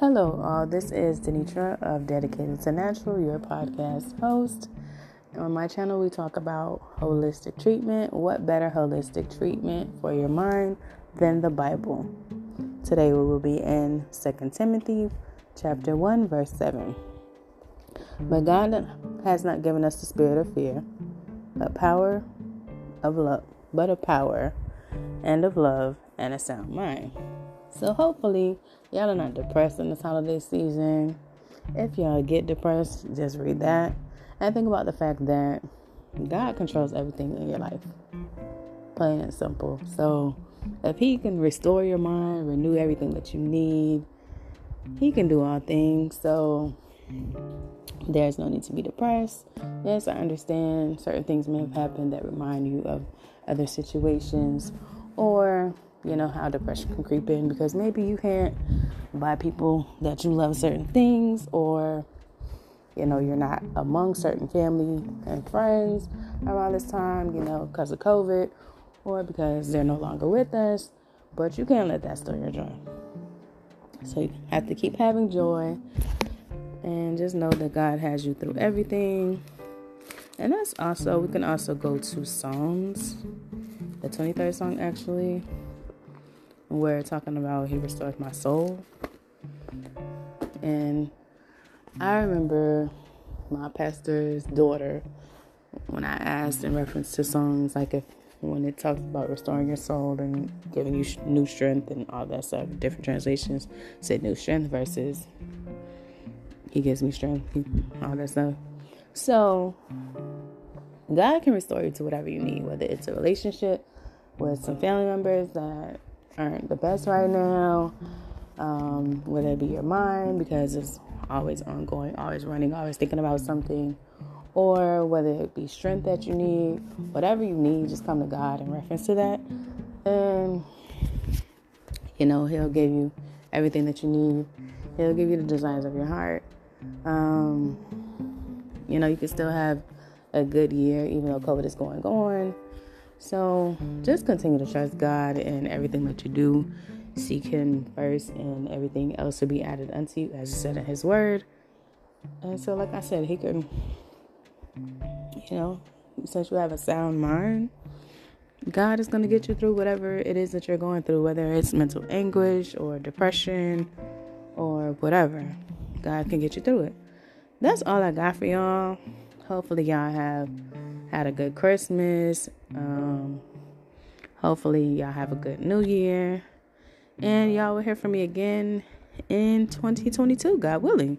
Hello, all. This is Denitra of Dedicated to Natural, your podcast host. On my channel, we talk about holistic treatment. What better holistic treatment for your mind than the Bible? Today, we will be in 2 Timothy chapter 1, verse 7. But God has not given us the spirit of fear, but power of love, but a power and of love and a sound mind. So hopefully y'all are not depressed in this holiday season. If y'all get depressed, just read that and think about the fact that God controls everything in your life. Plain and simple. So if He can restore your mind, renew everything that you need, He can do all things. So there's no need to be depressed. Yes, I understand certain things may have happened that remind you of other situations or you know how depression can creep in because maybe you can't buy people that you love certain things or you know you're not among certain family and friends around this time you know because of covid or because they're no longer with us but you can't let that steal your joy. So you have to keep having joy and just know that god has you through everything. And that's also we can also go to psalms the 23rd psalm actually we're talking about He Restores My Soul. And I remember my pastor's daughter when I asked in reference to Psalms like if when it talks about restoring your soul and giving you new strength and all that stuff, different translations say new strength versus He gives me strength, all that stuff. So God can restore you to whatever you need, whether it's a relationship with some family members that aren't the best right now. Um, whether it be your mind because it's always ongoing, always running, always thinking about something, or whether it be strength that you need, whatever you need, just come to God in reference to that. And, you know, He'll give you everything that you need, He'll give you the desires of your heart. Um, you know, you can still have a good year even though COVID is going on. So just continue to trust God in everything that you do. Seek Him first, and everything else will be added unto you, as said in His Word. And so, like I said, He can, you know, since you have a sound mind, God is going to get you through whatever it is that you're going through, whether it's mental anguish or depression or whatever. God can get you through it. That's all I got for y'all. Hopefully, y'all have had a good Christmas. Um, hopefully, y'all have a good New Year. And y'all will hear from me again in 2022, God willing.